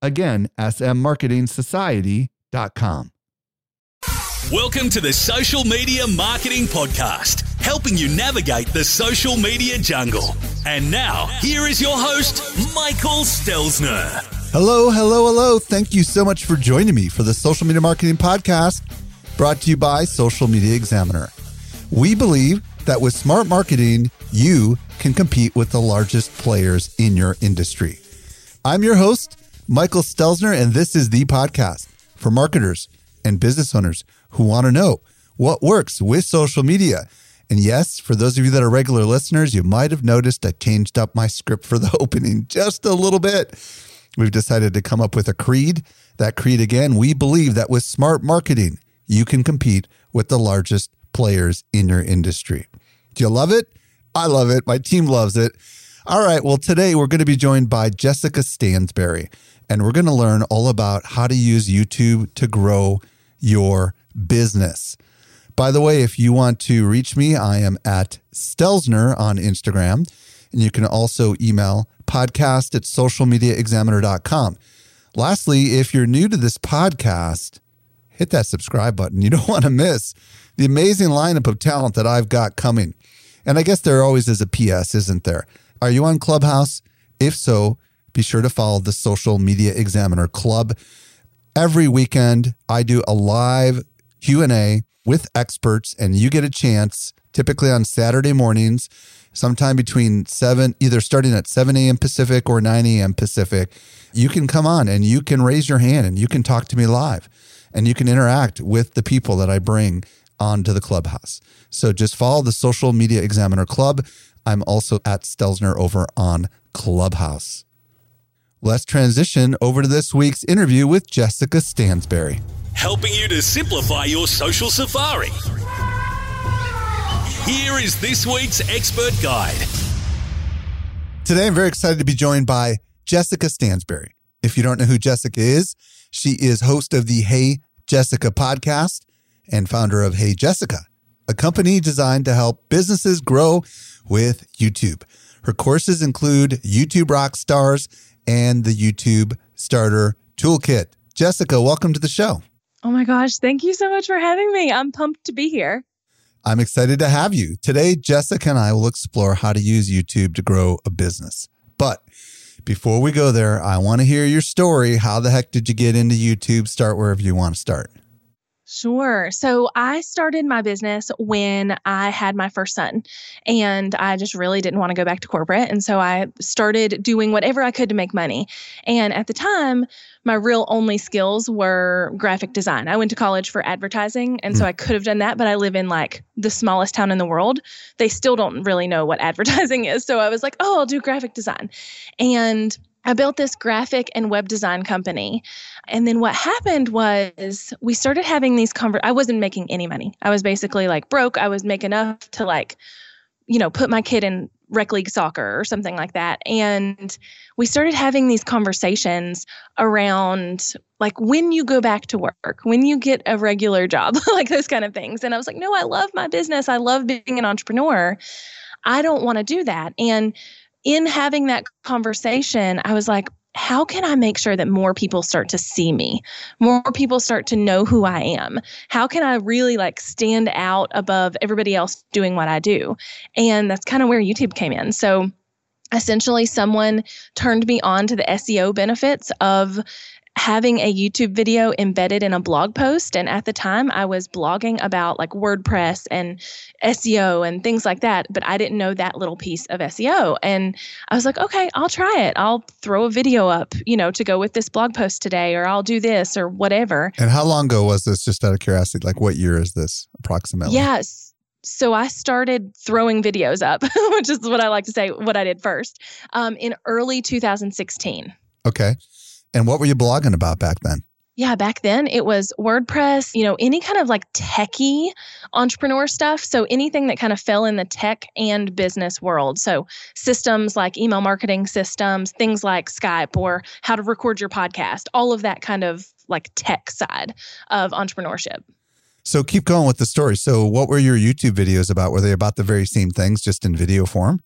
Again, smmarketingsociety.com. Welcome to the Social Media Marketing Podcast, helping you navigate the social media jungle. And now, here is your host, Michael Stelzner. Hello, hello, hello. Thank you so much for joining me for the Social Media Marketing Podcast brought to you by Social Media Examiner. We believe that with smart marketing, you can compete with the largest players in your industry. I'm your host, Michael Stelzner, and this is the podcast for marketers and business owners who want to know what works with social media. And yes, for those of you that are regular listeners, you might have noticed I changed up my script for the opening just a little bit. We've decided to come up with a creed. That creed, again, we believe that with smart marketing, you can compete with the largest players in your industry. Do you love it? I love it. My team loves it. All right. Well, today we're going to be joined by Jessica Stansberry and we're going to learn all about how to use YouTube to grow your business. By the way, if you want to reach me, I am at Stelzner on Instagram. And you can also email podcast at socialmediaexaminer.com. Lastly, if you're new to this podcast, hit that subscribe button. You don't want to miss the amazing lineup of talent that I've got coming. And I guess there always is a PS, isn't there? Are you on Clubhouse? If so, be sure to follow the Social Media Examiner Club. Every weekend, I do a live Q&A with experts and you get a chance typically on Saturday mornings, sometime between 7 either starting at 7 a.m. Pacific or 9 a.m. Pacific. You can come on and you can raise your hand and you can talk to me live and you can interact with the people that I bring onto the clubhouse. So just follow the Social Media Examiner Club. I'm also at Stelzner over on Clubhouse. Let's transition over to this week's interview with Jessica Stansberry. Helping you to simplify your social safari. Here is this week's expert guide. Today, I'm very excited to be joined by Jessica Stansberry. If you don't know who Jessica is, she is host of the Hey Jessica podcast and founder of Hey Jessica, a company designed to help businesses grow with YouTube. Her courses include YouTube Rock Stars and the YouTube Starter Toolkit. Jessica, welcome to the show. Oh my gosh, thank you so much for having me. I'm pumped to be here. I'm excited to have you. Today, Jessica and I will explore how to use YouTube to grow a business. But before we go there, I want to hear your story. How the heck did you get into YouTube? Start wherever you want to start. Sure. So I started my business when I had my first son, and I just really didn't want to go back to corporate. And so I started doing whatever I could to make money. And at the time, my real only skills were graphic design. I went to college for advertising, and so hmm. I could have done that, but I live in like the smallest town in the world. They still don't really know what advertising is. So I was like, oh, I'll do graphic design. And I built this graphic and web design company. And then what happened was we started having these conver I wasn't making any money. I was basically like broke. I was making enough to like, you know, put my kid in rec league soccer or something like that. And we started having these conversations around like when you go back to work, when you get a regular job, like those kind of things. And I was like, no, I love my business. I love being an entrepreneur. I don't want to do that. And in having that conversation, I was like, how can I make sure that more people start to see me? More people start to know who I am? How can I really like stand out above everybody else doing what I do? And that's kind of where YouTube came in. So essentially, someone turned me on to the SEO benefits of having a YouTube video embedded in a blog post. And at the time, I was blogging about like WordPress and SEO and things like that, but I didn't know that little piece of SEO. And I was like, okay, I'll try it. I'll throw a video up, you know, to go with this blog post today, or I'll do this or whatever. And how long ago was this, just out of curiosity? Like, what year is this approximately? Yes. So I started throwing videos up, which is what I like to say, what I did first, um, in early 2016. Okay. And what were you blogging about back then? Yeah, back then it was WordPress, you know, any kind of like techie entrepreneur stuff. So anything that kind of fell in the tech and business world. So systems like email marketing systems, things like Skype or how to record your podcast, all of that kind of like tech side of entrepreneurship. So keep going with the story. So what were your YouTube videos about? Were they about the very same things, just in video form?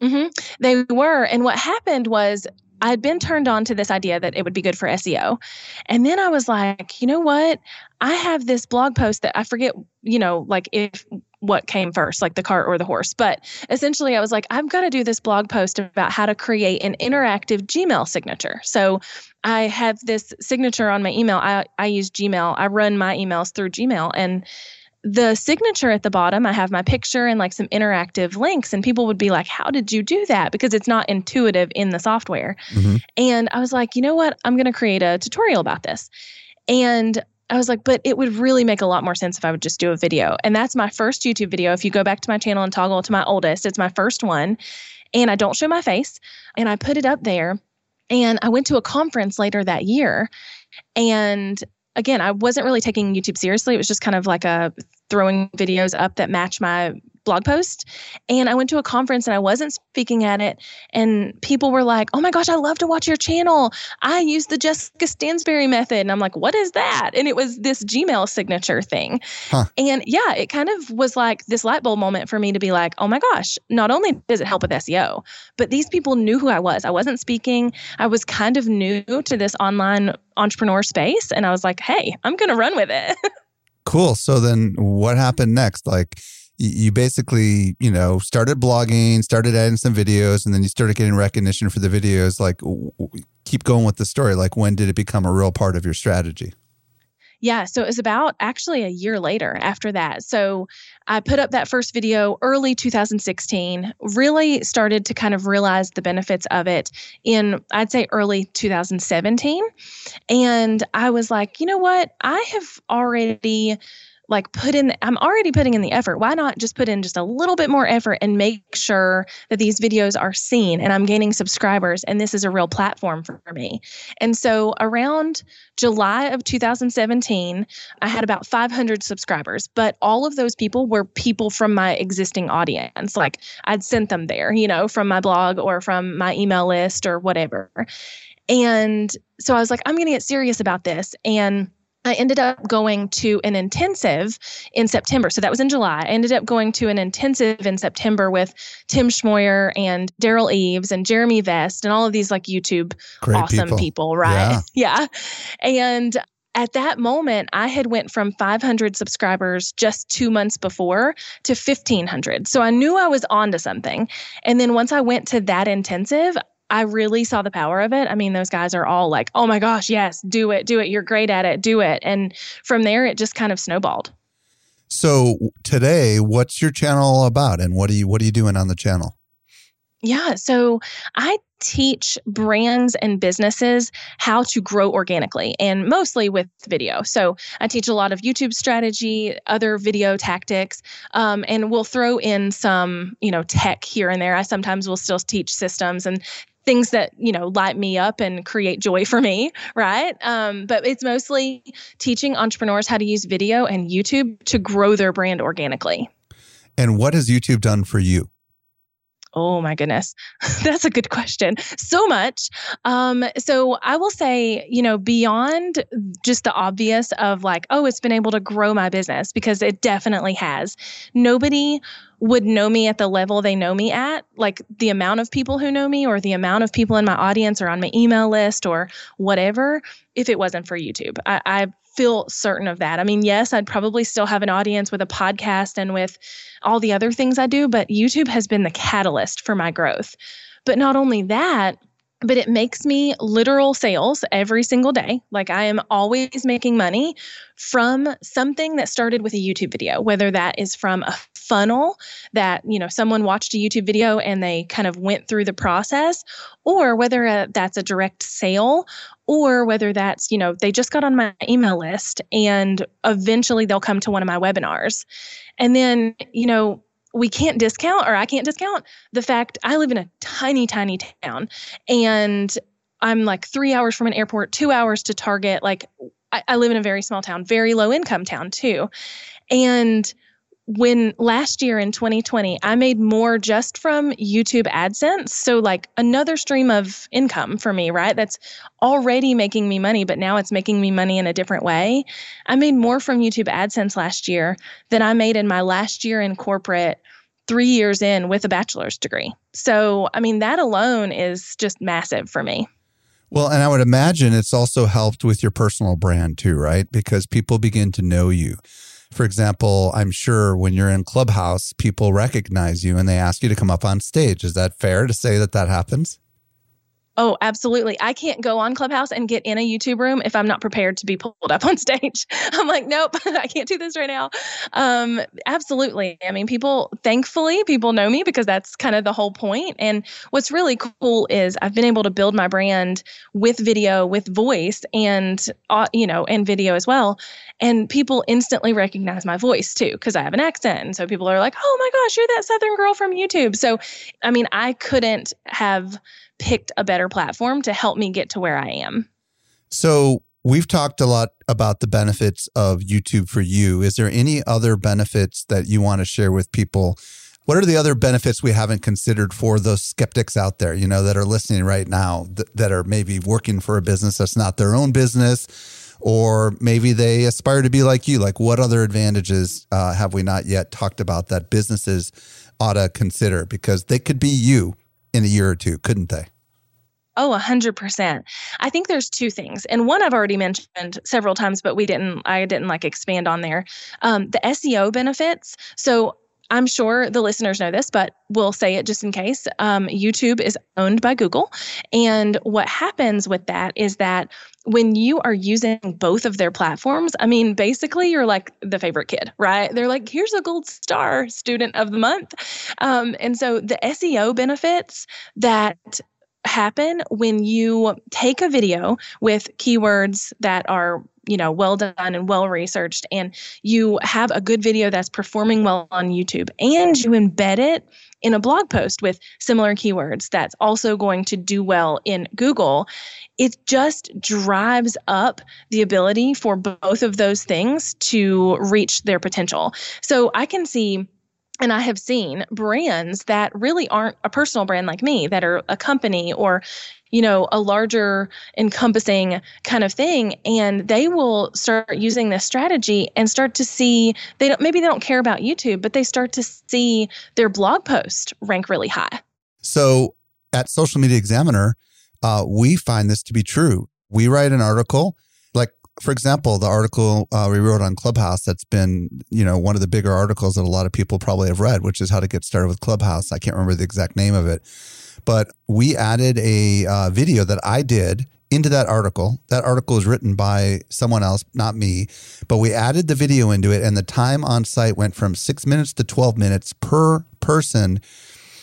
Mm-hmm. They were. And what happened was I had been turned on to this idea that it would be good for SEO. And then I was like, you know what? I have this blog post that I forget, you know, like if what came first, like the cart or the horse. But essentially, I was like, I've got to do this blog post about how to create an interactive Gmail signature. So I have this signature on my email. I, I use Gmail, I run my emails through Gmail. And the signature at the bottom, I have my picture and like some interactive links, and people would be like, How did you do that? Because it's not intuitive in the software. Mm-hmm. And I was like, You know what? I'm going to create a tutorial about this. And I was like, but it would really make a lot more sense if I would just do a video. And that's my first YouTube video. If you go back to my channel and toggle to my oldest, it's my first one. And I don't show my face. And I put it up there. And I went to a conference later that year. And again, I wasn't really taking YouTube seriously. It was just kind of like a throwing videos up that match my blog post. And I went to a conference and I wasn't speaking at it. And people were like, oh my gosh, I love to watch your channel. I use the Jessica Stansberry method. And I'm like, what is that? And it was this Gmail signature thing. Huh. And yeah, it kind of was like this light bulb moment for me to be like, oh my gosh, not only does it help with SEO, but these people knew who I was. I wasn't speaking, I was kind of new to this online entrepreneur space. And I was like, hey, I'm going to run with it. cool. So then what happened next? Like, you basically, you know, started blogging, started adding some videos, and then you started getting recognition for the videos. Like, keep going with the story. Like, when did it become a real part of your strategy? Yeah, so it was about actually a year later after that. So I put up that first video early 2016, really started to kind of realize the benefits of it in, I'd say, early 2017. And I was like, you know what? I have already like put in i'm already putting in the effort. Why not just put in just a little bit more effort and make sure that these videos are seen and i'm gaining subscribers and this is a real platform for me. And so around july of 2017 i had about 500 subscribers but all of those people were people from my existing audience. Like i'd sent them there you know from my blog or from my email list or whatever. And so i was like i'm going to get serious about this. And I ended up going to an intensive in September. So that was in July. I ended up going to an intensive in September with Tim Schmoyer and Derral Eves and Jeremy Vest and all of these like YouTube Great awesome people, people right? Yeah. yeah. And at that moment i had went from 500 subscribers just two months before to 1500 so i knew i was on to something and then once i went to that intensive I really saw the power of it. I mean, those guys are all like, oh my gosh, yes, do it, do it. You're great at it, do it. And from there, it just kind of snowballed. So today, what's your channel about and what are you what are you doing on the channel? Yeah, so I teach brands and businesses how to grow organically and mostly with video. So I teach a lot of YouTube strategy, other video tactics, um, and we'll throw in some, you know, tech here and there. I sometimes will still teach systems and things that you know light me up and create joy for me right? Um, but it's mostly teaching entrepreneurs how to use video and youtube to grow their brand organically. And what has youtube done for you Oh my goodness. That's a good question. So much. Um, so I will say, you know, beyond just the obvious of like, oh, it's been able to grow my business because it definitely has. Nobody would know me at the level they know me at, like the amount of people who know me or the amount of people in my audience or on my email list or whatever, if it wasn't for YouTube. I, I feel certain of that. I mean, yes, I'd probably still have an audience with a podcast and with all the other things I do, but YouTube has been the catalyst for my growth. But not only that, but it makes me literal sales every single day. Like I am always making money from something that started with a YouTube video, whether that is from a funnel that, you know, someone watched a YouTube video and they kind of went through the process, or whether uh, that's a direct sale or whether that's, you know, they just got on my email list and eventually they'll come to one of my webinars. And then, you know, we can't discount or I can't discount the fact I live in a tiny, tiny town and I'm like three hours from an airport, two hours to Target. Like I, I live in a very small town, very low income town too. And when last year in 2020, I made more just from YouTube AdSense. So, like another stream of income for me, right? That's already making me money, but now it's making me money in a different way. I made more from YouTube AdSense last year than I made in my last year in corporate three years in with a bachelor's degree. So, I mean, that alone is just massive for me. Well, and I would imagine it's also helped with your personal brand too, right? Because people begin to know you. For example, I'm sure when you're in Clubhouse, people recognize you and they ask you to come up on stage. Is that fair to say that that happens? Oh, absolutely. I can't go on Clubhouse and get in a YouTube room if I'm not prepared to be pulled up on stage. I'm like, nope, I can't do this right now. Um, absolutely. I mean, people, thankfully, people know me because that's kind of the whole point. And what's really cool is I've been able to build my brand with video, with voice, and, uh, you know, and video as well. And people instantly recognize my voice too because I have an accent. And so people are like, oh my gosh, you're that Southern girl from YouTube. So, I mean, I couldn't have picked a better platform to help me get to where I am. So, we've talked a lot about the benefits of YouTube for you. Is there any other benefits that you want to share with people? What are the other benefits we haven't considered for those skeptics out there, you know, that are listening right now th- that are maybe working for a business that's not their own business? Or maybe they aspire to be like you. Like, what other advantages uh, have we not yet talked about that businesses ought to consider? Because they could be you in a year or two, couldn't they? Oh, 100%. I think there's two things. And one I've already mentioned several times, but we didn't, I didn't like expand on there. Um, the SEO benefits. So I'm sure the listeners know this, but we'll say it just in case. Um, YouTube is owned by Google. And what happens with that is that when you are using both of their platforms, I mean, basically, you're like the favorite kid, right? They're like, here's a gold star student of the month. Um, and so the SEO benefits that happen when you take a video with keywords that are you know well done and well researched and you have a good video that's performing well on YouTube and you embed it in a blog post with similar keywords that's also going to do well in Google it just drives up the ability for both of those things to reach their potential. So i can see and I have seen brands that really aren't a personal brand like me, that are a company or, you know, a larger encompassing kind of thing. And they will start using this strategy and start to see they don't maybe they don't care about YouTube, but they start to see their blog post rank really high. So at Social Media Examiner, uh, we find this to be true. We write an article for example, the article uh, we wrote on Clubhouse that's been, you know, one of the bigger articles that a lot of people probably have read, which is how to get started with Clubhouse. I can't remember the exact name of it, but we added a uh, video that I did into that article. That article is written by someone else, not me, but we added the video into it, and the time on site went from six minutes to 12 minutes per person.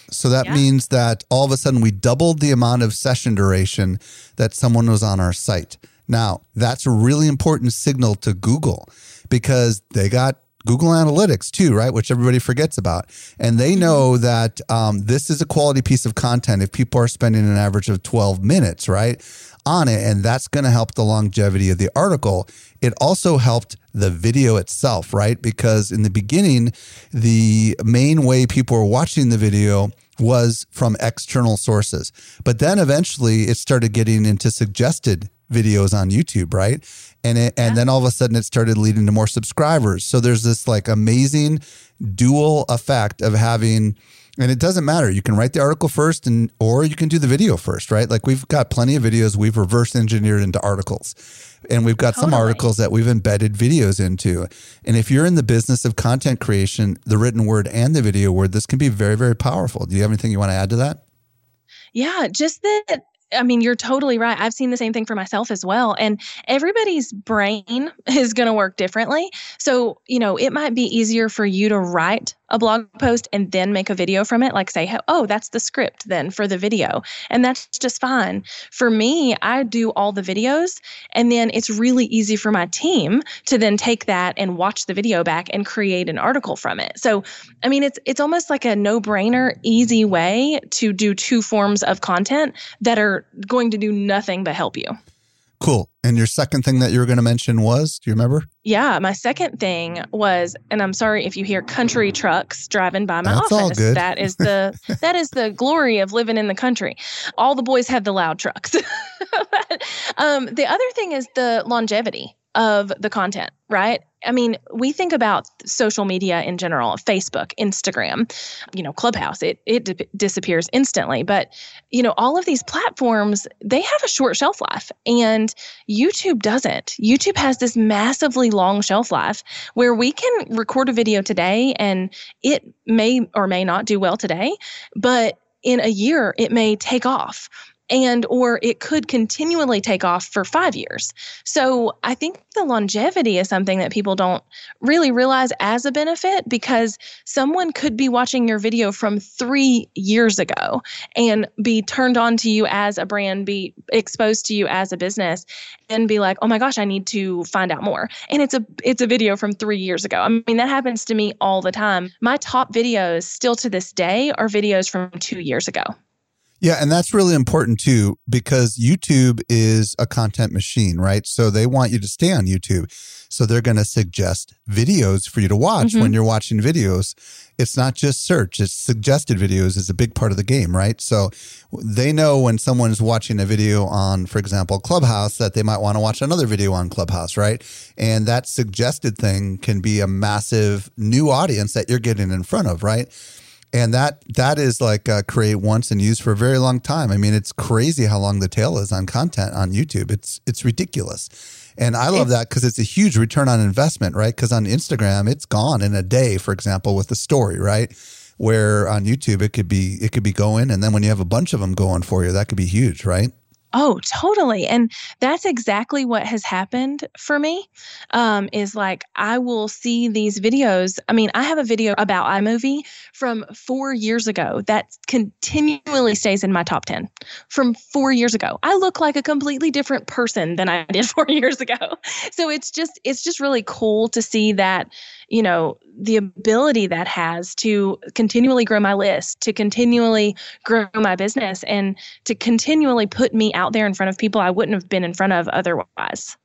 So that yeah. means that all of a sudden we doubled the amount of session duration that someone was on our site. Now, that's a really important signal to Google because they got Google Analytics too, right? Which everybody forgets about. And they know mm-hmm. that um, this is a quality piece of content if people are spending an average of 12 minutes, right? On it. And that's going to help the longevity of the article. It also helped the video itself, right? Because in the beginning, the main way people were watching the video was from external sources. But then eventually it started getting into suggested videos on YouTube, right? And it, and yeah. then all of a sudden it started leading to more subscribers. So there's this like amazing dual effect of having and it doesn't matter. You can write the article first and or you can do the video first, right? Like we've got plenty of videos we've reverse engineered into articles. And we've got totally. some articles that we've embedded videos into. And if you're in the business of content creation, the written word and the video word, this can be very, very powerful. Do you have anything you want to add to that? Yeah, just that I mean, you're totally right. I've seen the same thing for myself as well. And everybody's brain is going to work differently. So, you know, it might be easier for you to write a blog post and then make a video from it, like say, oh, that's the script then for the video. And that's just fine. For me, I do all the videos and then it's really easy for my team to then take that and watch the video back and create an article from it. So, I mean, it's it's almost like a no-brainer, easy way to do two forms of content that are going to do nothing but help you. Cool. And your second thing that you were going to mention was, do you remember? Yeah, my second thing was, and I'm sorry if you hear country trucks driving by my That's office. That is the that is the glory of living in the country. All the boys have the loud trucks. but, um, the other thing is the longevity of the content, right? I mean, we think about social media in general, Facebook, Instagram, you know, Clubhouse, it it d- disappears instantly, but you know, all of these platforms, they have a short shelf life and YouTube doesn't. YouTube has this massively long shelf life where we can record a video today and it may or may not do well today, but in a year it may take off and or it could continually take off for 5 years. So, I think the longevity is something that people don't really realize as a benefit because someone could be watching your video from 3 years ago and be turned on to you as a brand, be exposed to you as a business and be like, "Oh my gosh, I need to find out more." And it's a it's a video from 3 years ago. I mean, that happens to me all the time. My top videos still to this day are videos from 2 years ago. Yeah, and that's really important too because YouTube is a content machine, right? So they want you to stay on YouTube. So they're going to suggest videos for you to watch mm-hmm. when you're watching videos. It's not just search, it's suggested videos is a big part of the game, right? So they know when someone's watching a video on, for example, Clubhouse, that they might want to watch another video on Clubhouse, right? And that suggested thing can be a massive new audience that you're getting in front of, right? And that that is like uh, create once and use for a very long time. I mean, it's crazy how long the tail is on content on YouTube. It's it's ridiculous, and I love that because it's a huge return on investment, right? Because on Instagram, it's gone in a day, for example, with a story, right? Where on YouTube, it could be it could be going, and then when you have a bunch of them going for you, that could be huge, right? Oh, totally. And that's exactly what has happened for me. Um, is like I will see these videos. I mean, I have a video about iMovie from four years ago that continually stays in my top 10 from four years ago. I look like a completely different person than I did four years ago. So it's just, it's just really cool to see that you know, the ability that has to continually grow my list, to continually grow my business, and to continually put me out there in front of people I wouldn't have been in front of otherwise.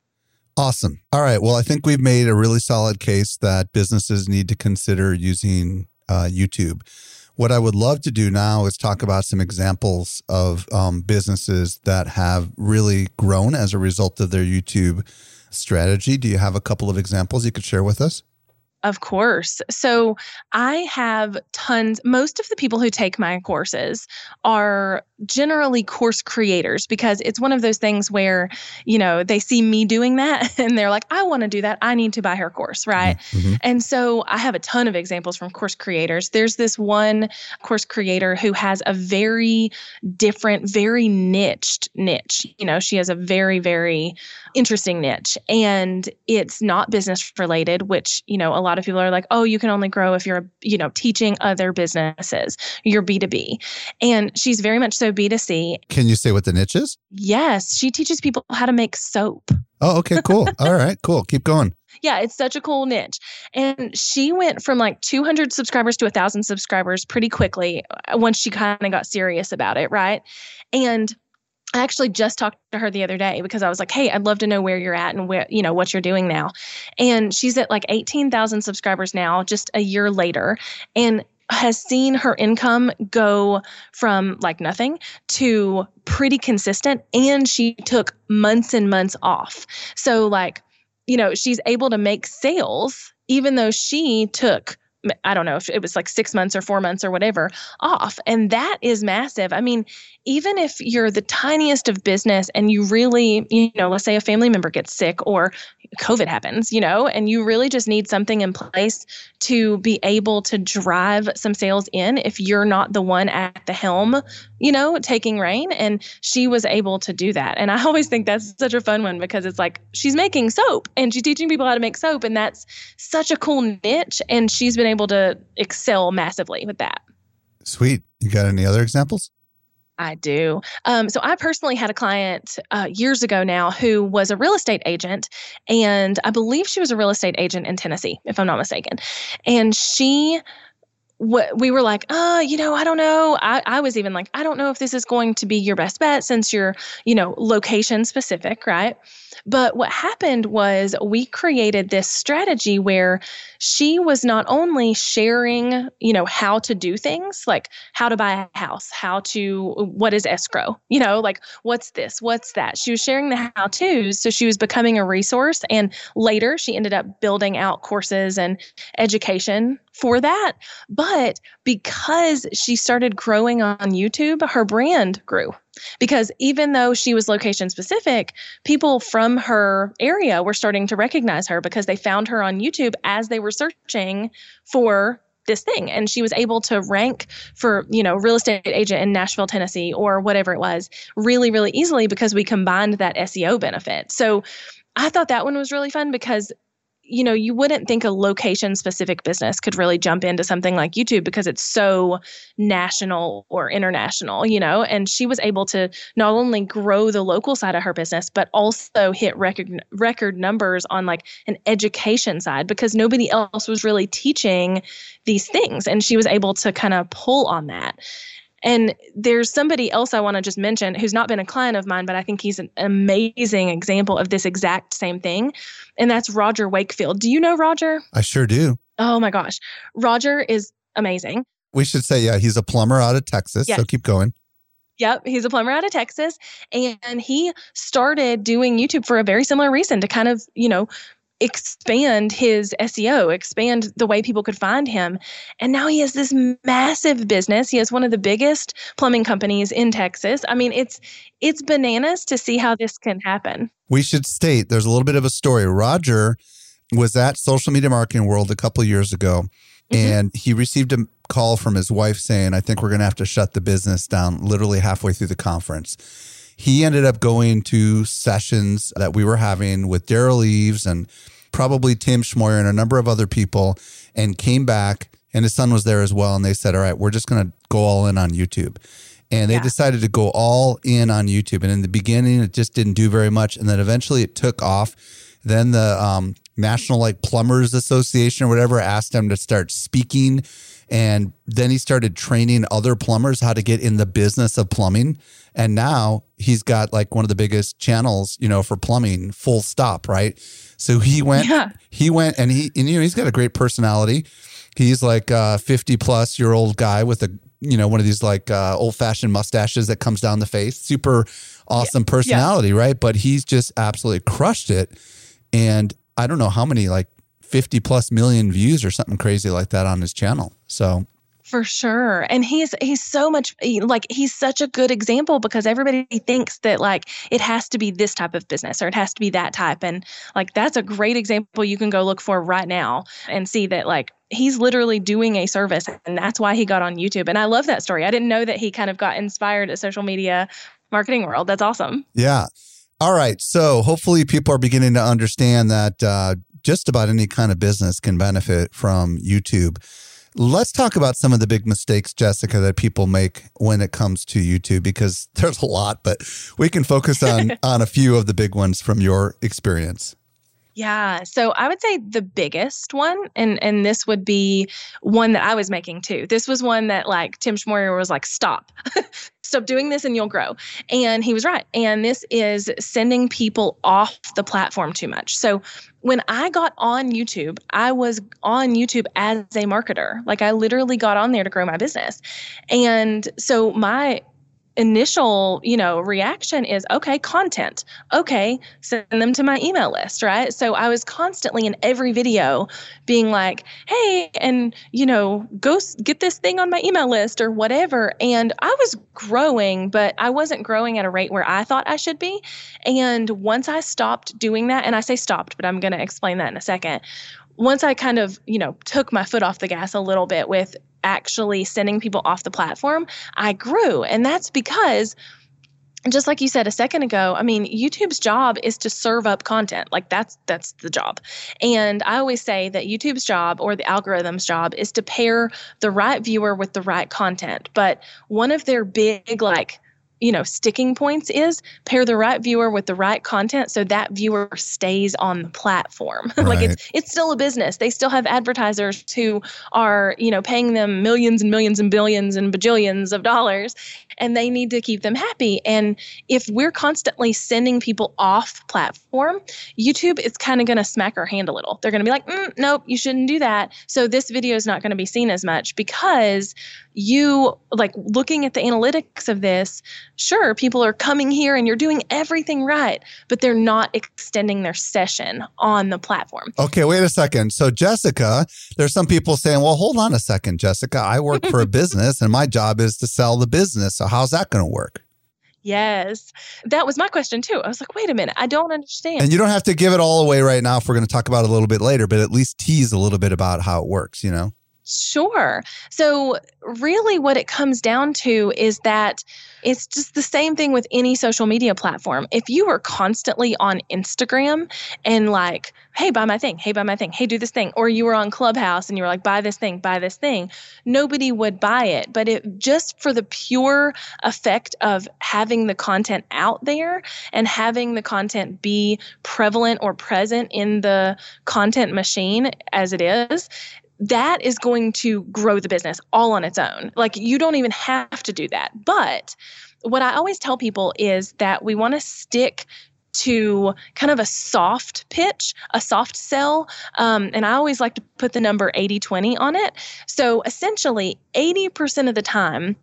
Awesome. All right. Well, I think we've made a really solid case that businesses need to consider using uh, YouTube. What I would love to do now is talk about some examples of um, businesses that have really grown as a result of their YouTube strategy. Do you have a couple of examples you could share with us? Of course. So I have tons, most of the people who take my courses are generally course creators because it's one of those things where, you know, they see me doing that and they're like, I want to do that. I need to buy her course. Right. Mm-hmm. And so I have a ton of examples from course creators. There's this one course creator who has a very different, very niched niche. You know, she has a very, very interesting niche and it's not business related, which, you know, a lot of people are like, oh, you can only grow if you're, you know, teaching other businesses, you're B2B. And she's very much so B2C. Can you say what the niche is? Yes. She teaches people how to make soap. Oh, okay, cool. All right, cool. Keep going. Yeah, it's such a cool niche. And she went from like 200 subscribers to 1,000 subscribers pretty quickly uh, once she kind of got serious about it, right? And I actually just talked to her the other day because I was like, "Hey, I'd love to know where you're at and where, you know, what you're doing now." And she's at like 18,000 subscribers now just a year later and has seen her income go from like nothing to pretty consistent and she took months and months off. So like, you know, she's able to make sales even though she took I don't know if it was like six months or four months or whatever off. And that is massive. I mean, even if you're the tiniest of business and you really, you know, let's say a family member gets sick or COVID happens, you know, and you really just need something in place to be able to drive some sales in if you're not the one at the helm, you know, taking reign. And she was able to do that. And I always think that's such a fun one because it's like she's making soap and she's teaching people how to make soap. And that's such a cool niche. And she's been able to excel massively with that. Sweet. You got any other examples? I do. Um, so I personally had a client uh, years ago now who was a real estate agent, and I believe she was a real estate agent in Tennessee, if I'm not mistaken. And she we were like, oh, you know, I don't know. I, I was even like, I don't know if this is going to be your best bet since you're, you know, location specific, right? But what happened was we created this strategy where she was not only sharing, you know, how to do things like how to buy a house, how to, what is escrow, you know, like what's this, what's that. She was sharing the how to's. So she was becoming a resource. And later she ended up building out courses and education for that. But because she started growing on YouTube, her brand grew. Because even though she was location specific, people from her area were starting to recognize her because they found her on YouTube as they were searching for this thing. And she was able to rank for you know real estate agent in nashville tennessee or whatever it was really really easily because we combined that seo benefit. So i thought that one was really fun because you know, you wouldn't think a location specific business could really jump into something like YouTube because it's so national or international, you know, and she was able to not only grow the local side of her business, but also hit record record numbers on like an education side because nobody else was really teaching these things. And she was able to kind of pull on that. And there's somebody else I want to just mention who's not been a client of mine, but I think he's an amazing example of this exact same thing. And that's Roger Wakefield. Do you know Roger? I sure do. Oh my gosh. Roger is amazing. We should say, yeah, he's a plumber out of Texas. Yes. So keep going. Yep, he's a plumber out of Texas and he started doing YouTube for a very similar reason to kind of, you know, expand his SEO, expand the way people could find him. And now he has this massive business. He has one of the biggest plumbing companies in Texas. I mean, it's it's bananas to see how this can happen. We should state there's a little bit of a story. Roger was at Social Media Marketing World a couple years ago mm-hmm. and he received a call from his wife saying, "I think we're going to have to shut the business down literally halfway through the conference." He ended up going to sessions that we were having with Derral Eves and probably Tim Schmoyer and a number of other people and came back and his son was there as well. And they said, all right, we're just going to go all in on YouTube. And they yeah. decided to go all in on YouTube. And in the beginning, it just didn't do very much. And then eventually it took off. Then the um, National like Plumbers Association or whatever asked him to start speaking and then he started training other plumbers how to get in the business of plumbing. And now he's got like one of the biggest channels, you know, for plumbing, full stop, right? So he went, yeah. he went and he, and, you know, he's got a great personality. He's like a 50 plus year old guy with a, you know, one of these like uh, old fashioned mustaches that comes down the face. Super awesome yeah. personality, yeah. right? But he's just absolutely crushed it. And I don't know how many like 50 plus million views or something crazy like that on his channel. So for sure. And he's he's so much like he's such a good example because everybody thinks that like it has to be this type of business or it has to be that type and like that's a great example you can go look for right now and see that like he's literally doing a service and that's why he got on YouTube. And I love that story. I didn't know that he kind of got inspired at social media marketing world. That's awesome. Yeah. All right. So hopefully people are beginning to understand that uh, just about any kind of business can benefit from YouTube. Let's talk about some of the big mistakes, Jessica, that people make when it comes to YouTube, because there's a lot, but we can focus on on a few of the big ones from your experience. Yeah. So I would say the biggest one, and and this would be one that I was making too. This was one that like Tim Schmoyer was like, stop. Stop doing this and you'll grow. And he was right. And this is sending people off the platform too much. So when I got on YouTube, I was on YouTube as a marketer. Like I literally got on there to grow my business. And so my initial, you know, reaction is okay, content. Okay, send them to my email list, right? So I was constantly in every video being like, "Hey, and you know, go get this thing on my email list or whatever." And I was growing, but I wasn't growing at a rate where I thought I should be. And once I stopped doing that, and I say stopped, but I'm going to explain that in a second once I kind of, you know, took my foot off the gas a little bit with actually sending people off the platform, I grew. And that's because just like you said a second ago i mean youtube's job is to serve up content. Like that's that's the job. And i always say that youtube's job or the algorithm's job is to pair the right viewer with the right content. But one of their big like you know sticking points is pair the right viewer with the right content so that viewer stays on the platform. Right. like it's it's still a business. They still have advertisers who are you know paying them millions and millions and billions and bajillions of dollars and they need to keep them happy. And if we're constantly sending people off platform youtube is kind of going to smack our hand a little. They're going to be like mm, nope you shouldn't do that. So this video is not going to be seen as much because you like looking at the analytics of this sure people are coming here and you're doing everything right but they're not extending their session on the platform okay wait a second so jessica there's some people saying well hold on a second jessica i work for a business and my job is to sell the business so how's that going to work Yes. That was my question too. I was like, wait a minute, I don't understand. And you don't have to give it all away right now if we're going to talk about it a little bit later, but at least tease a little bit about how it works, you know? Sure. So, really, what it comes down to is that it's just the same thing with any social media platform. If you were constantly on Instagram and like, hey, buy my thing, hey, buy my thing, hey, do this thing, or you were on Clubhouse and you were like, buy this thing, buy this thing, nobody would buy it. But it just for the pure effect of having the content out there and having the content be prevalent or present in the content machine as it is, that is going to grow the business all on its own. Like you don't even have to do that. But what I always tell people is that we want to stick to kind of a soft pitch, a soft sell. Um, and I always like to put the number 80 20 on it. So essentially, 80% of the time,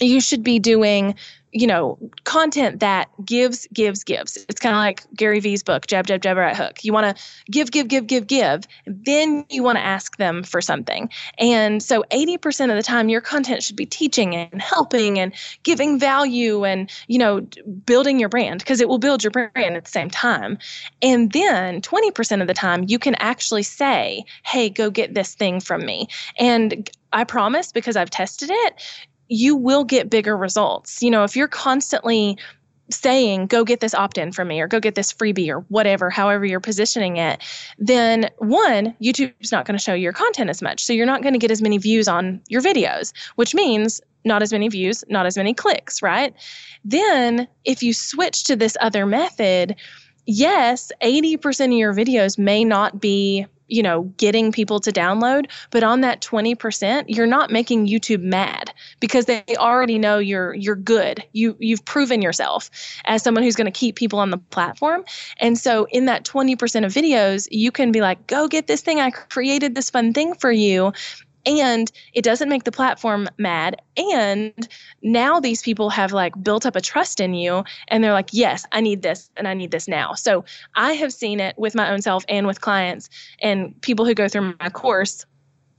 you should be doing you know, content that gives, gives, gives. It's kind of like Gary Vee's book, Jab, Jab, Jab, Right Hook. You want to give, give, give, give, give. Then you want to ask them for something. And so 80% of the time, your content should be teaching and helping and giving value and, you know, building your brand because it will build your brand at the same time. And then 20% of the time, you can actually say, hey, go get this thing from me. And I promise because I've tested it, you will get bigger results. You know, if you're constantly saying, go get this opt in from me or go get this freebie or whatever, however you're positioning it, then one, YouTube's not going to show your content as much. So you're not going to get as many views on your videos, which means not as many views, not as many clicks, right? Then if you switch to this other method, yes, 80% of your videos may not be you know, getting people to download. But on that 20%, you're not making YouTube mad because they already know you're you're good. You you've proven yourself as someone who's going to keep people on the platform. And so in that 20% of videos, you can be like, go get this thing. I created this fun thing for you and it doesn't make the platform mad. And now these people have like built up a trust in you and they're like yes i need this and i need this now. So i have seen it with my own self and with clients and people who go through my course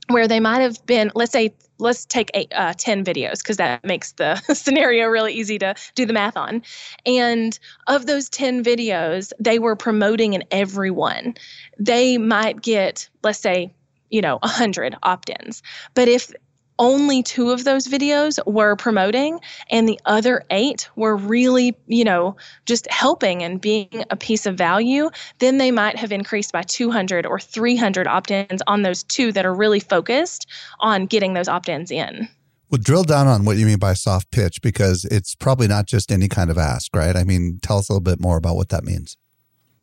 where they might have been let's say let's take eight, uh, 10 videos because that makes the scenario really easy to do the math on. And of those 10 videos they were promoting in every one they might get let's say you know, 100 opt ins. But if only two of those videos were promoting and the other eight were really, you know, just helping and being a piece of value, then they might have increased by 200 or 300 opt ins on those two that are really focused on getting those opt ins in. Well, drill down on what you mean by soft pitch because it's probably not just any kind of ask, right? I mean, tell us a little bit more about what that means.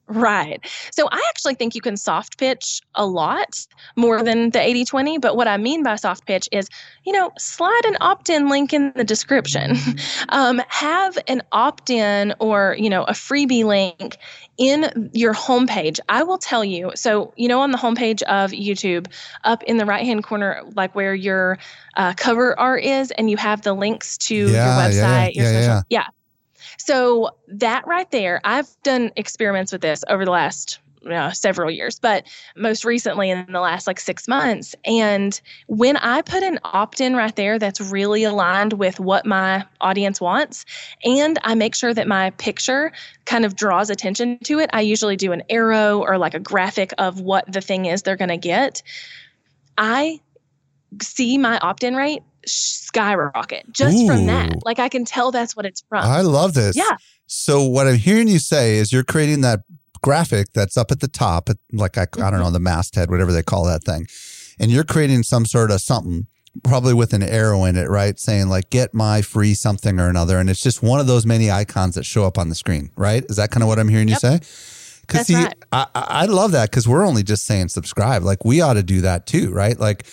Right. So I actually think you can soft pitch a lot more than the 80 20. But what I mean by soft pitch is, you know, slide an opt in link in the description. Um, have an opt in or, you know, a freebie link in your homepage. I will tell you. So, you know, on the homepage of YouTube, up in the right hand corner, like where your uh, cover art is, and you have the links to Yeah, your website, yeah, your yeah, social. yeah. So that right there, I've done experiments with this over the last uh, several years, but most recently in the last like six months. And when I put an opt in right there that's really aligned with what my audience wants, and I make sure that my picture kind of draws attention to it, I usually do an arrow or like a graphic of what the thing is they're going to get. I see my opt in rate skyrocket just from that. Like I can tell that's what it's from. I love this. Yeah. So what I'm hearing you say is you're creating that graphic that's up at the top, like I, I Mm-hmm. don't know, the masthead, whatever they call that thing, and you're creating some sort of something, probably with an arrow in it, right? Saying like, "Get my free something or another," and it's just one of those many icons that show up on the screen, right? Is that kind of what I'm hearing Yep. you say? Because see, right. I, I I love that because we're only just saying subscribe. Like we ought to do that too, right? Like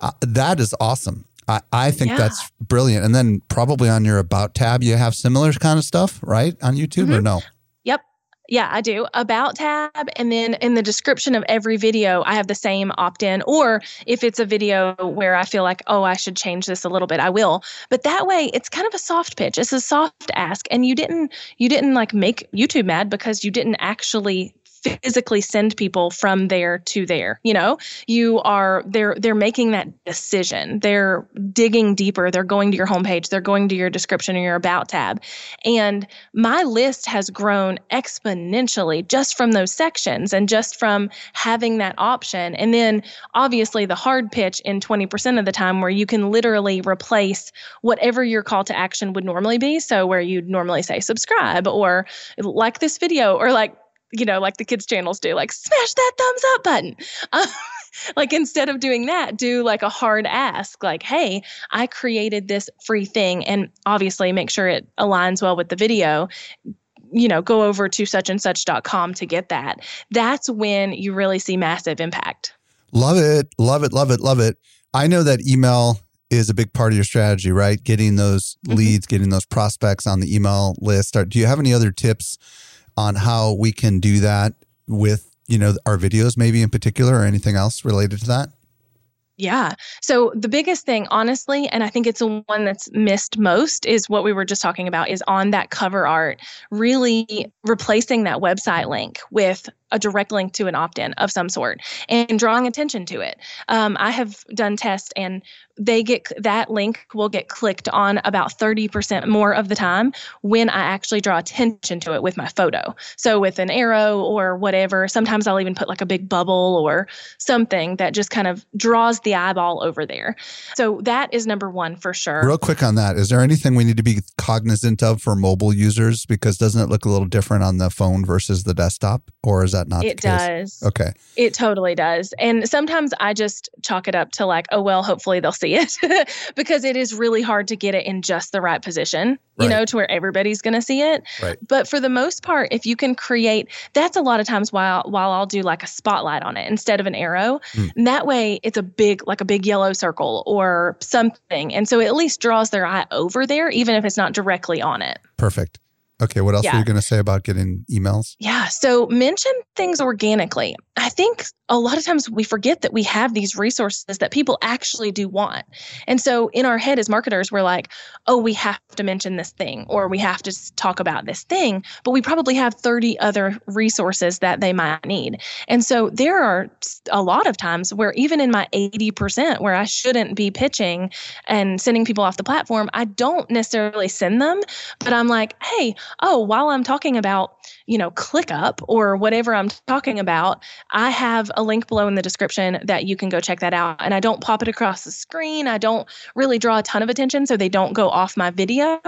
uh, that is awesome. I, I think Yeah. that's brilliant. And then probably on your about tab, you have similar kind of stuff, right? On YouTube Mm-hmm. or no? Yep. Yeah, I do. About tab. And then in the description of every video, I have the same opt in. Or if it's a video where I feel like, oh, I should change this a little bit, I will. But that way it's kind of a soft pitch. It's a soft ask. And you didn't you didn't like make YouTube mad because you didn't actually physically send people from there to there you know? You are they're they're making that decision. They're digging deeper. They're going to your homepage. They're going to your description or your about tab. And my list has grown exponentially just from those sections and just from having that option. And then obviously the hard pitch in 20% of the time where you can literally replace whatever your call to action would normally be. So where you'd normally say subscribe or like this video or like, you know, like the kids' channels do, like smash that thumbs up button. Um, like instead of doing that, do like a hard ask, like, hey, I created this free thing. And obviously make sure it aligns well with the video you know, go over to such and such.com to get that. That's when you really see massive impact. Love it. Love it. Love it. Love it. I know that email is a big part of your strategy, right? Getting those Mhm. leads, getting those prospects on the email list. Do you have any other tips on how we can do that with, you know, our videos maybe in particular or anything else related to that? Yeah. So the biggest thing, honestly, and I think it's the one that's missed most, is what we were just talking about is on that cover art, really replacing that website link with a direct link to an opt in of some sort and drawing attention to it. Um, I have done tests and they get that link will get clicked on about 30% more of the time when I actually draw attention to it with my photo. So with an arrow or whatever, sometimes I'll even put like a big bubble or something that just kind of draws the eyeball over there. So that is number one for sure. Real quick on that, is there anything we need to be cognizant of for mobile users? Because doesn't it look a little different on the phone versus the desktop? Or is that not it does. Okay. It totally does. And sometimes I just chalk it up to like, oh, well, hopefully they'll see it because it is really hard to get it in just the right position, you Right. know, to where everybody's going to see it. Right. But for the most part, if you can create, that's a lot of times while while I'll do like a spotlight on it instead of an arrow. Hmm. And that way it's a big, like a big yellow circle or something. And so it at least draws their eye over there, even if it's not directly on it. Perfect. Okay. What else Yeah. were you going to say about getting emails? Yeah. So mention things organically. I think a lot of times we forget that we have these resources that people actually do want. And so in our head as marketers, we're like, oh, we have to mention this thing or we have to talk about this thing, but we probably have 30 other resources that they might need. And so there are a lot of times where even in my 80% where I shouldn't be pitching and sending people off the platform, I don't necessarily send them, but I'm like, hey, oh, while I'm talking about, you know, ClickUp or whatever I'm talking about, I have a link below in the description that you can go check that out. And I don't pop it across the screen. I don't really draw a ton of attention so they don't go off my video.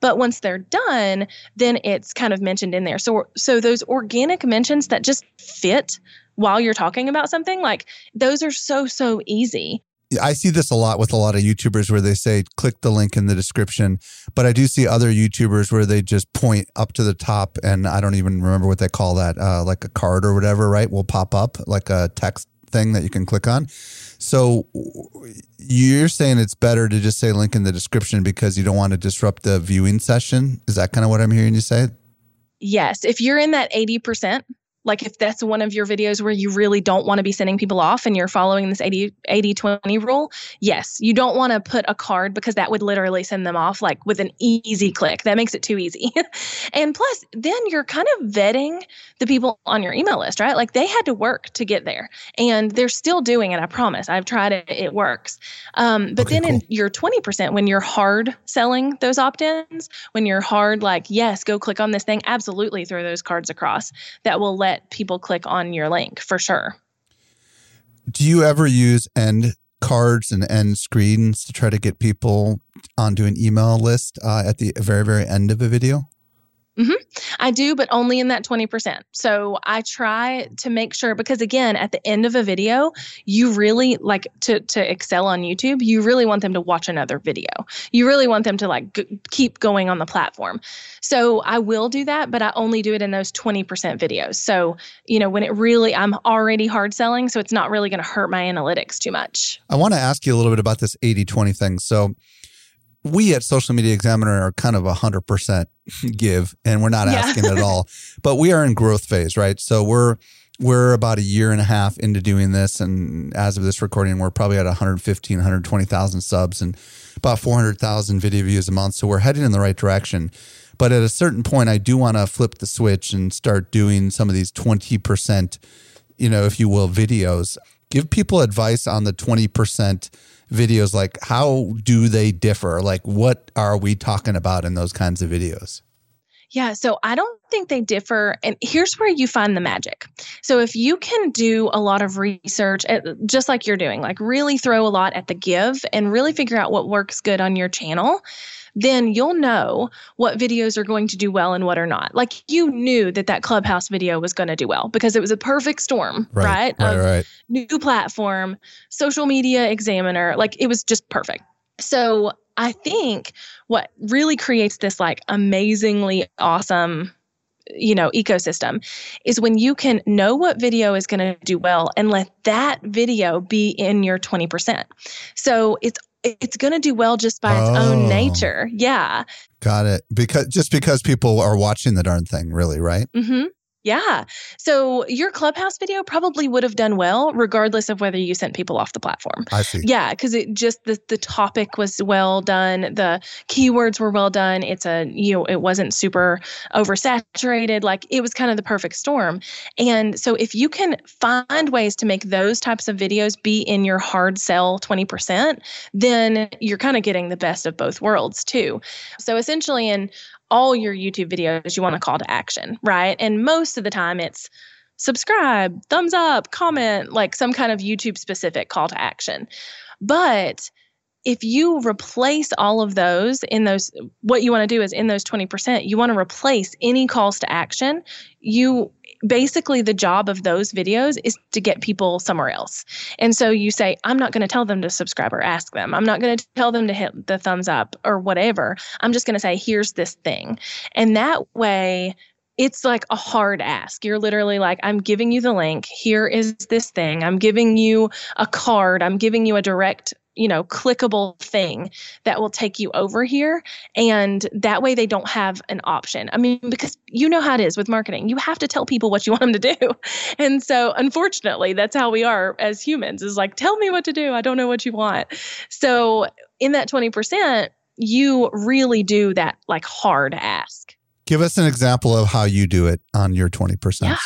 But once they're done, then it's kind of mentioned in there. So so those organic mentions that just fit while you're talking about something, like those are so, so easy. I see this a lot with a lot of YouTubers where they say click the link in the description, but I do see other YouTubers where they just point up to the top and I don't even remember what they call that, uh, like a card or whatever, right? Will pop up like a text thing that you can click on. So you're saying it's better to just say link in the description because you don't want to disrupt the viewing session. Is that kind of what I'm hearing you say? Yes. If you're in that 80%, like if that's one of your videos where you really don't want to be sending people off and you're following this 80 80 20 rule yes you don't want to put a card because that would literally send them off like with an easy click. That makes it too easy. And plus then you're kind of vetting the people on your email list right? Like they had to work to get there and they're still doing it i promise. I've tried it it works. Um, but okay, then cool. in your 20% when you're hard selling those opt-ins when you're hard like yes go click on this thing absolutely throw those cards across. That will let let people click on your link for sure. Do you ever use end cards and end screens to try to get people onto an email list uh, at the very, very end of a video? Mm-hmm. I do, but only in that 20%. So I try to make sure because again, at the end of a video, you really like to to excel on YouTube, you really want them to watch another video. You really want them to like g- keep going on the platform. So I will do that, but I only do it in those 20% videos. So, you know, when it really I'm already hard selling, so it's not really going to hurt my analytics too much. I want to ask you a little bit about this 80/20 thing. So we at Social Media Examiner are kind of a hundred percent give, and we're not asking yeah. at all. But we are in growth phase, right? So we're we're about a year and a half into doing this, and as of this recording, we're probably at 115, 120,000 subs and about 400,000 video views a month. So we're heading in the right direction. But at a certain point, I do want to flip the switch and start doing some of these 20%, you know, if you will, videos. Give people advice on the 20% videos like how do they differ like what are we talking about in those kinds of videos yeah, so I don't think they differ. And here's where you find the magic. So if you can do a lot of research, eh, just like you're doing, like really throw a lot at the give and really figure out what works good on your channel, then you'll know what videos are going to do well and what are not. Like you knew that that Clubhouse video was going to do well because it was a perfect storm, right? Right, right, right. New platform, social media examiner, like it was just perfect. So I think what really creates this like amazingly awesome you know ecosystem is when you can know what video is going to do well and let that video be in your 20% so it's it's going to do well just by its oh, own nature. Yeah. Got it. Because just because people are watching the darn thing, really, right? Mm-hmm. Yeah. So your Clubhouse video probably would have done well, regardless of whether you sent people off the platform. I see. Yeah, because it just the the topic was well done, the keywords were well done. It's a you know it wasn't super oversaturated. Like it was kind of the perfect storm. And so if you can find ways to make those types of videos be in your hard sell twenty percent, then you're kind of getting the best of both worlds too. So essentially, in all your YouTube videos, you want a call to action, right? And most of the time it's subscribe, thumbs up, comment, like some kind of YouTube specific call to action. But if you replace all of those in those, what you want to do is in those 20%, you want to replace any calls to action. You basically, the job of those videos is to get people somewhere else. And so you say, I'm not going to tell them to subscribe or ask them. I'm not going to tell them to hit the thumbs up or whatever. I'm just going to say, here's this thing. And that way, it's like a hard ask. You're literally like, I'm giving you the link. Here is this thing. I'm giving you a card. I'm giving you a direct you know, clickable thing that will take you over here. And that way they don't have an option. I mean, because you know how it is with marketing, you have to tell people what you want them to do. And so, unfortunately, that's how we are as humans is like, tell me what to do. I don't know what you want. So, in that 20%, you really do that like hard ask. Give us an example of how you do it on your 20%. Yeah.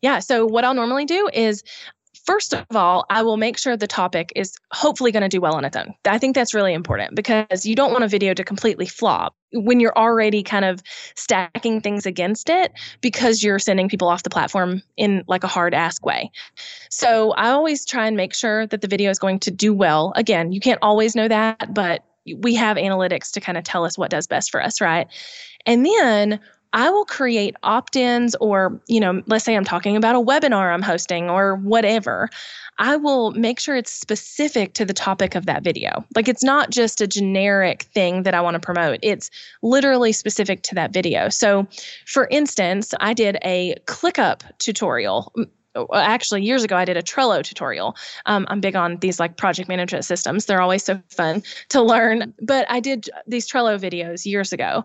Yeah. So, what I'll normally do is First of all, I will make sure the topic is hopefully going to do well on its own. I think that's really important because you don't want a video to completely flop when you're already kind of stacking things against it because you're sending people off the platform in like a hard ask way. So I always try and make sure that the video is going to do well. Again, you can't always know that, but we have analytics to kind of tell us what does best for us, right? And then I will create opt ins or, you know, let's say I'm talking about a webinar I'm hosting or whatever. I will make sure it's specific to the topic of that video. Like it's not just a generic thing that I want to promote, it's literally specific to that video. So, for instance, I did a ClickUp tutorial actually years ago i did a trello tutorial um, i'm big on these like project management systems they're always so fun to learn but i did these trello videos years ago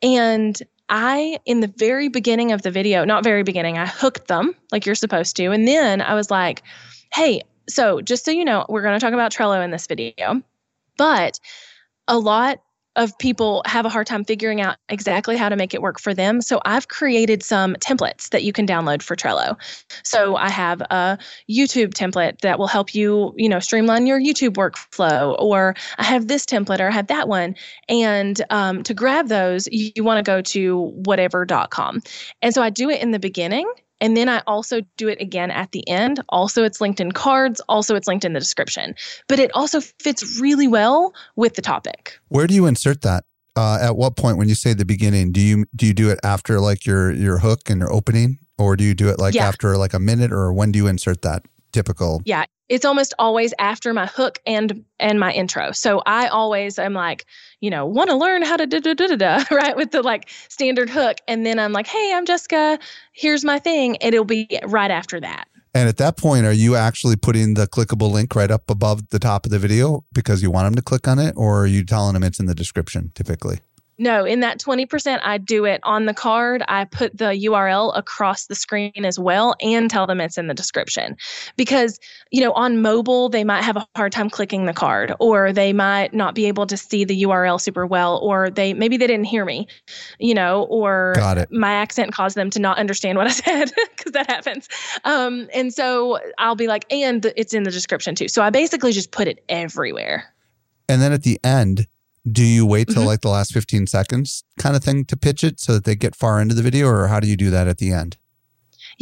and I, in the very beginning of the video, not very beginning, I hooked them like you're supposed to. And then I was like, hey, so just so you know, we're going to talk about Trello in this video, but a lot of people have a hard time figuring out exactly how to make it work for them. So I've created some templates that you can download for Trello. So I have a YouTube template that will help you, you know, streamline your YouTube workflow, or I have this template or I have that one. And um, to grab those, you, you want to go to whatever.com. And so I do it in the beginning and then I also do it again at the end. Also, it's linked in cards. Also, it's linked in the description. But it also fits really well with the topic. Where do you insert that? Uh, at what point when you say the beginning, do you do you do it after like your your hook and your opening, or do you do it like yeah. after like a minute, or when do you insert that? Typical. Yeah, it's almost always after my hook and and my intro. So I always am like, you know, want to learn how to da da da da da, right? With the like standard hook. And then I'm like, hey, I'm Jessica. Here's my thing. It'll be right after that. And at that point, are you actually putting the clickable link right up above the top of the video because you want them to click on it, or are you telling them it's in the description typically? No, in that 20%, I do it on the card. I put the URL across the screen as well and tell them it's in the description. Because, you know, on mobile, they might have a hard time clicking the card or they might not be able to see the URL super well or they maybe they didn't hear me, you know, or my accent caused them to not understand what I said because that happens. Um, and so I'll be like, and it's in the description too. So I basically just put it everywhere. And then at the end, do you wait till mm-hmm. like the last 15 seconds kind of thing to pitch it so that they get far into the video or how do you do that at the end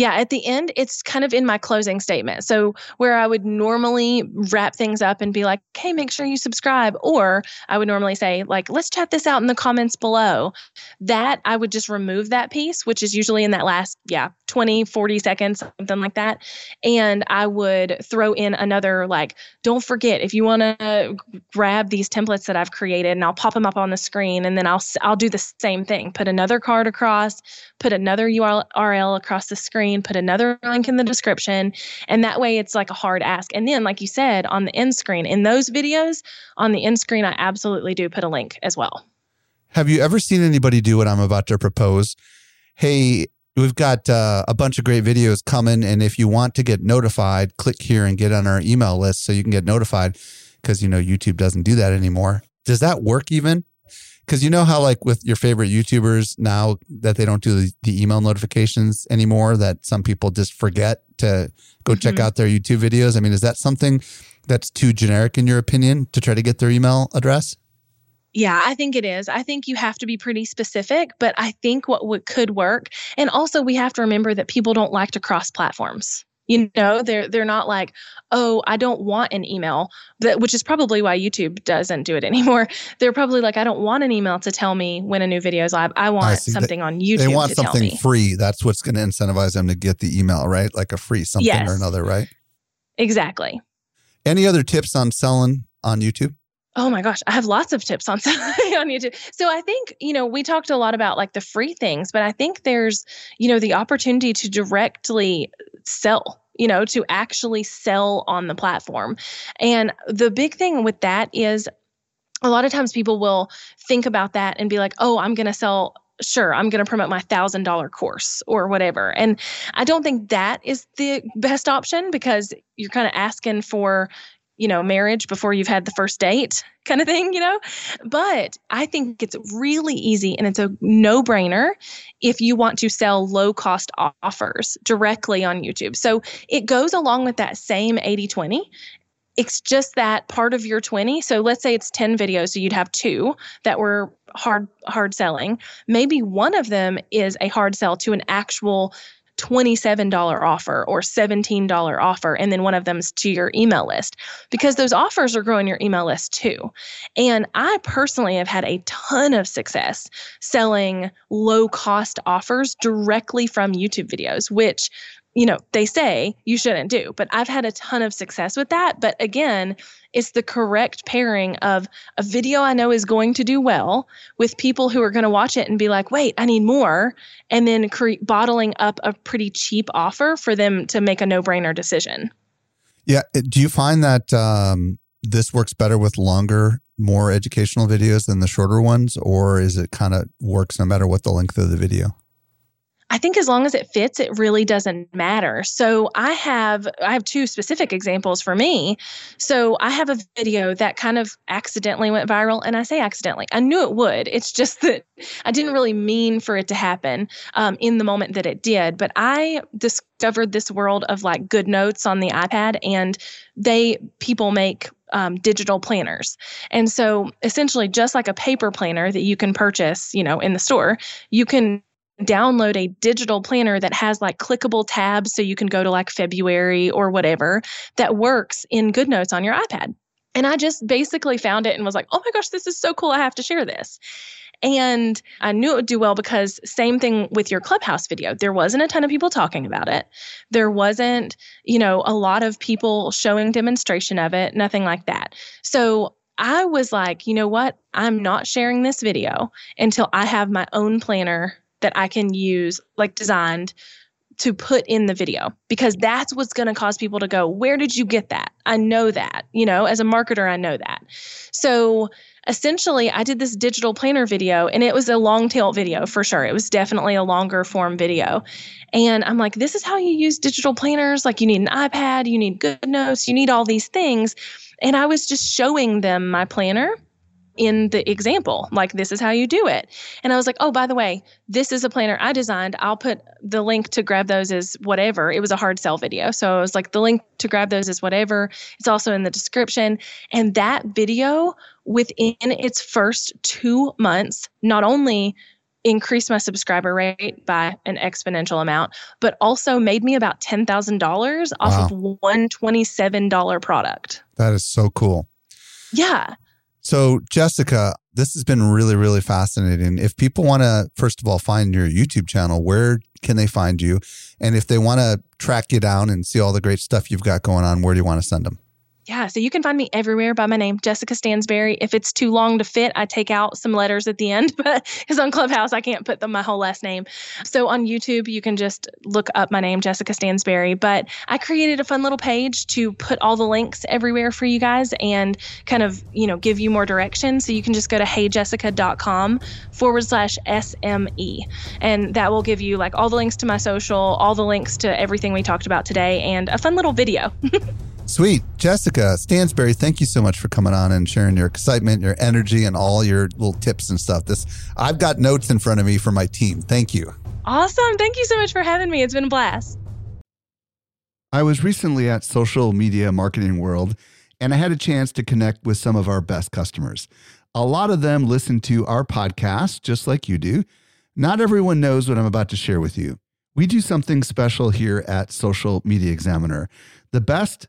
yeah, at the end, it's kind of in my closing statement. So, where I would normally wrap things up and be like, hey, make sure you subscribe, or I would normally say, like, let's chat this out in the comments below. That I would just remove that piece, which is usually in that last, yeah, 20, 40 seconds, something like that. And I would throw in another, like, don't forget if you want to grab these templates that I've created and I'll pop them up on the screen and then I'll, I'll do the same thing, put another card across, put another URL across the screen screen, put another link in the description. And that way it's like a hard ask. And then, like you said, on the end screen, in those videos, on the end screen, I absolutely do put a link as well. Have you ever seen anybody do what I'm about to propose? Hey, we've got uh, a bunch of great videos coming. And if you want to get notified, click here and get on our email list so you can get notified because, you know, YouTube doesn't do that anymore. Does that work even? Because you know how like with your favorite YouTubers now that they don't do the, the, email notifications anymore, that some people just forget to go mm-hmm. check out their YouTube videos. I mean, is that something that's too generic in your opinion to try to get their email address? Yeah, I think it is. I think you have to be pretty specific, but I think what, what could work, and also we have to remember that people don't like to cross platforms. You know, they're they're not like, oh, I don't want an email, that, which is probably why YouTube doesn't do it anymore. They're probably like, I don't want an email to tell me when a new video is live. I want I something they, on YouTube. They want something free. That's what's going to incentivize them to get the email, right? Like a free something yes. or another, right? Exactly. Any other tips on selling on YouTube? Oh my gosh, I have lots of tips on selling on YouTube. So I think, you know, we talked a lot about like the free things, but I think there's, you know, the opportunity to directly sell, you know, to actually sell on the platform. And the big thing with that is a lot of times people will think about that and be like, "Oh, I'm going to sell sure i'm going to promote my thousand dollar course or whatever and i don't think that is the best option because you're kind of asking for you know, marriage before you've had the first date kind of thing, you know? But I think it's really easy and it's a no brainer if you want to sell low cost offers directly on YouTube. So it goes along with that same 80 20 it's just that part of your 20 so let's say it's 10 videos so you'd have two that were hard hard selling maybe one of them is a hard sell to an actual $27 offer or $17 offer, and then one of them's to your email list because those offers are growing your email list too. And I personally have had a ton of success selling low cost offers directly from YouTube videos, which you know, they say you shouldn't do. But I've had a ton of success with that. But again, it's the correct pairing of a video I know is going to do well with people who are going to watch it and be like, wait, I need more. And then bottling up a pretty cheap offer for them to make a no brainer decision. Yeah. Do you find that um, this works better with longer, more educational videos than the shorter ones? Or is it kind of works no matter what the length of the video? I think as long as it fits, it really doesn't matter. So I have I have two specific examples for me. So I have a video that kind of accidentally went viral, and I say accidentally. I knew it would. It's just that I didn't really mean for it to happen um, in the moment that it did. But I discovered this world of like GoodNotes on the iPad, and they people make um, digital planners. And so essentially just like a paper planner that you can purchase, you know, in the store, you can download a digital planner that has like clickable tabs so you can go to like February or whatever that works in GoodNotes on your iPad. And I just basically found it and was like, oh my gosh, this is so cool. I have to share this. And I knew it would do well because same thing with your clubhouse video. There wasn't a ton of people talking about it. There wasn't, you know, a lot of people showing demonstration of it, nothing like that. So I was like, you know what? I'm not sharing this video until I have my own planner that I can use, like designed to put in the video because that's what's going to cause people to go, Where did you get that? I know that. You know, as a marketer, I know that. So essentially, I did this digital planner video and it was a long tail video for sure. It was definitely a longer form video. And I'm like, This is how you use digital planners. Like, you need an iPad, you need GoodNotes, you need all these things. And I was just showing them my planner in the example. Like, this is how you do it. And I was like, oh, by the way, this is a planner I designed. I'll put the link to grab those as whatever. It was a hard sell video. So I was like, the link to grab those is whatever. It's also in the description. And that video, within its first two months, not only increased my subscriber rate by an exponential amount, but also made me about $10,000 off wow. of one $27 product. That is so cool. Yeah. So, Jessica, this has been really, really fascinating. If people want to, first of all, find your YouTube channel, where can they find you? And if they want to track you down and see all the great stuff you've got going on, where do you want to send them? Yeah, so you can find me everywhere by my name, Jessica Stansberry. If it's too long to fit, I take out some letters at the end, but because on Clubhouse I can't put them my whole last name. So on YouTube you can just look up my name, Jessica Stansberry. But I created a fun little page to put all the links everywhere for you guys and kind of you know give you more direction. So you can just go to heyjessica.com forward slash SME, and that will give you like all the links to my social, all the links to everything we talked about today, and a fun little video. Sweet. Jessica Stansberry, thank you so much for coming on and sharing your excitement, your energy, and all your little tips and stuff. This I've got notes in front of me for my team. Thank you. Awesome. Thank you so much for having me. It's been a blast. I was recently at Social Media Marketing World and I had a chance to connect with some of our best customers. A lot of them listen to our podcast just like you do. Not everyone knows what I'm about to share with you. We do something special here at Social Media Examiner. The best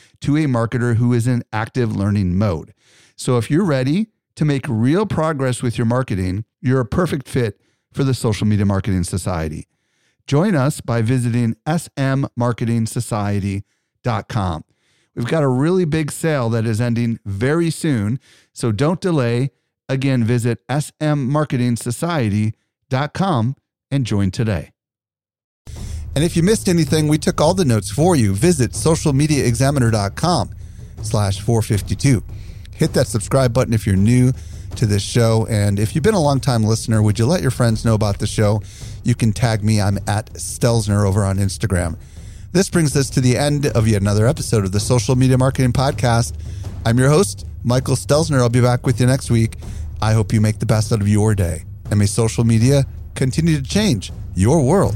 to a marketer who is in active learning mode. So if you're ready to make real progress with your marketing, you're a perfect fit for the Social Media Marketing Society. Join us by visiting smmarketingsociety.com. We've got a really big sale that is ending very soon, so don't delay. Again, visit smmarketingsociety.com and join today. And if you missed anything, we took all the notes for you. Visit socialmediaexaminer.com slash 452. Hit that subscribe button if you're new to this show. And if you've been a long time listener, would you let your friends know about the show? You can tag me. I'm at Stelzner over on Instagram. This brings us to the end of yet another episode of the Social Media Marketing Podcast. I'm your host, Michael Stelzner. I'll be back with you next week. I hope you make the best out of your day and may social media continue to change your world.